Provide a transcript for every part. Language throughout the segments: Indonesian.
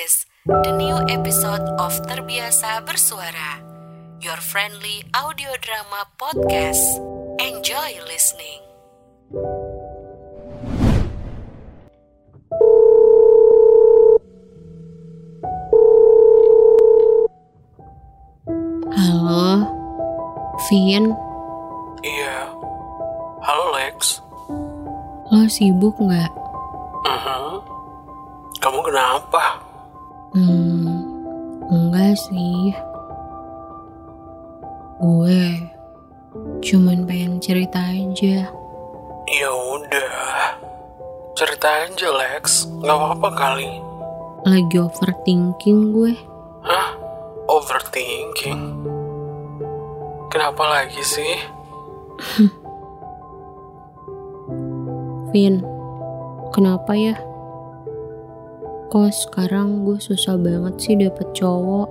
Digest, the new episode of Terbiasa Bersuara, your friendly audio drama podcast. Enjoy listening. Halo, Vin, Iya. Halo Lex. lo sibuk nggak? Mhm. Kamu kenapa? Hmm, enggak sih. Gue cuman pengen cerita aja. Ya udah. Cerita aja Lex. Gak apa-apa kali. Lagi overthinking gue. Hah? Overthinking? Kenapa lagi sih? Vin, kenapa ya? Kok sekarang gue susah banget sih dapet cowok?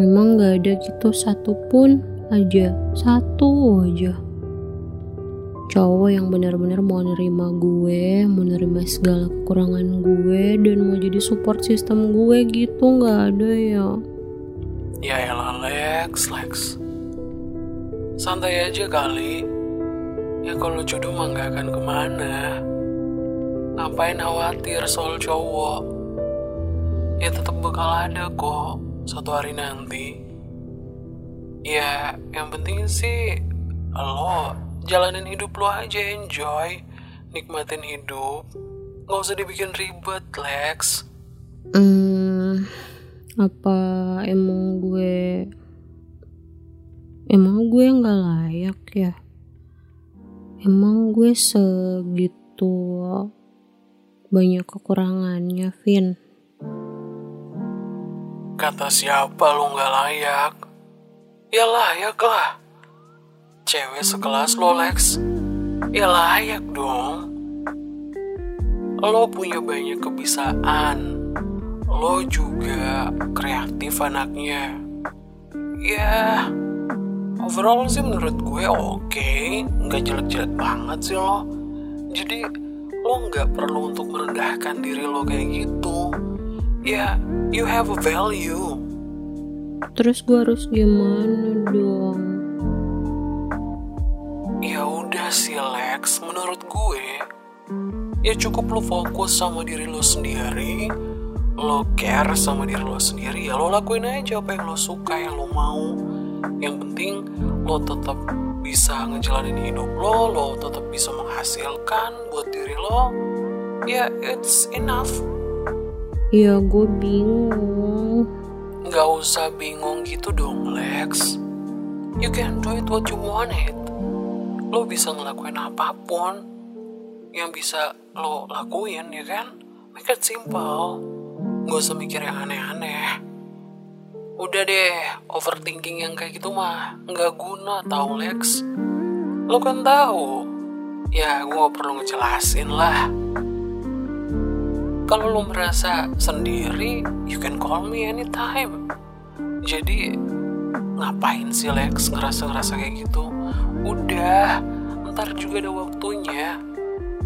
Memang gak ada gitu satupun aja, satu aja. Cowok yang benar-benar mau nerima gue, mau nerima segala kekurangan gue, dan mau jadi support system gue gitu gak ada ya. Ya elah Lex, Lex. Santai aja kali. Ya kalau jodoh mah gak akan ke mana. Ngapain khawatir soal cowok? Ya tetap bakal ada kok suatu hari nanti. Ya yang penting sih lo jalanin hidup lo aja enjoy. Nikmatin hidup. Gak usah dibikin ribet Lex. Hmm, apa emang gue emang gue nggak layak ya? Emang gue segitu banyak kekurangannya, Vin? Kata siapa lu nggak layak? Ya layak lah. Cewek sekelas lo Lex. Ya layak dong. Lo punya banyak kebisaan. Lo juga kreatif anaknya. Ya, overall sih menurut gue oke. Nggak jelek-jelek banget sih lo. Jadi lo nggak perlu untuk merendahkan diri lo kayak gitu. Ya, you have a value. Terus gue harus gimana dong? Ya udah sih Lex, menurut gue ya cukup lo fokus sama diri lo sendiri, lo care sama diri lo sendiri, ya lo lakuin aja apa yang lo suka, yang lo mau. Yang penting lo tetap bisa ngejalanin hidup lo, lo tetap bisa menghasilkan buat diri lo. Ya, it's enough. Ya gue bingung. Nggak usah bingung gitu dong, Lex. You can do it what you want it. Lo bisa ngelakuin apa pun yang bisa lo lakuin, ya kan? Make it simple. Nggak usah mikir yang aneh-aneh. Udah deh, overthinking yang kayak gitu mah nggak guna tau, Lex. Lo kan tahu. Ya, gue gak perlu ngejelasin lah. Kalau lo merasa sendiri, you can call me anytime. Jadi, ngapain sih Lex ngerasa-ngerasa kayak gitu? Udah, ntar juga ada waktunya.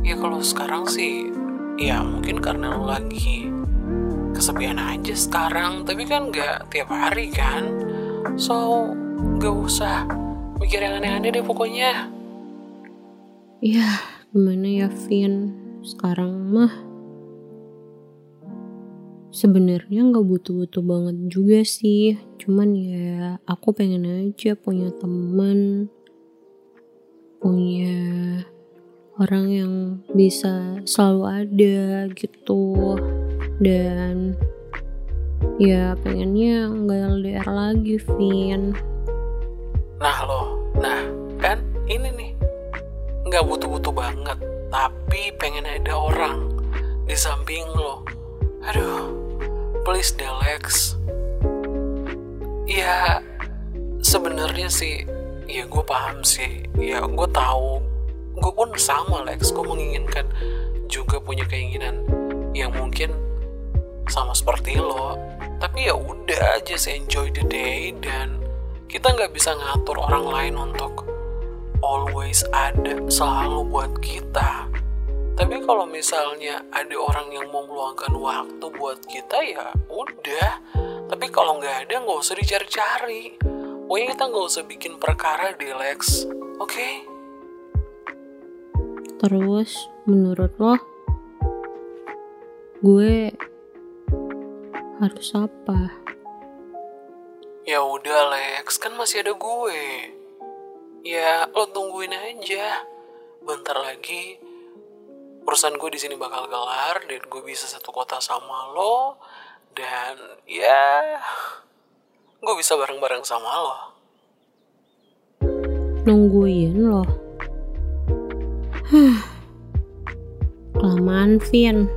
Ya kalau sekarang sih, ya mungkin karena lo lagi kesepian aja sekarang. Tapi kan gak tiap hari kan? So, gak usah mikir yang aneh-aneh deh pokoknya. Ya gimana ya, Vin? Sekarang mah sebenarnya nggak butuh-butuh banget juga sih cuman ya aku pengen aja punya teman punya orang yang bisa selalu ada gitu dan ya pengennya nggak LDR lagi Vin Nah lo, nah kan ini nih nggak butuh-butuh banget, tapi pengen ada orang di samping lo. Aduh, please deh Lex. Ya sebenarnya sih, ya gue paham sih, ya gue tahu, gue pun sama Lex, gue menginginkan juga punya keinginan yang mungkin sama seperti lo. Tapi ya udah just enjoy the day dan kita nggak bisa ngatur orang lain untuk always ada selalu buat kita Tapi kalau misalnya ada orang yang mau meluangkan waktu buat kita ya udah. Tapi kalau nggak ada nggak usah dicari-cari. Pokoknya kita nggak usah bikin perkara deh Lex. Oke? Okay? Terus menurut lo gue harus apa? Ya udah Lex, kan masih ada gue. Ya lo tungguin aja. Bentar lagi urusan gue di sini bakal kelar dan gue bisa satu kota sama lo dan ya gue bisa bareng-bareng sama lo nungguin lo huh. kelamaan Vin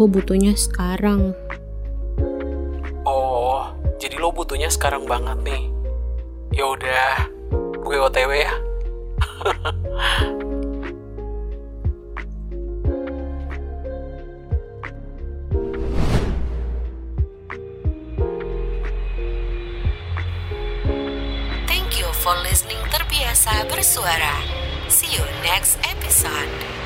gue butuhnya sekarang oh jadi lo butuhnya sekarang banget nih ya udah gue otw ya for listening Terbiasa Bersuara. See you next episode.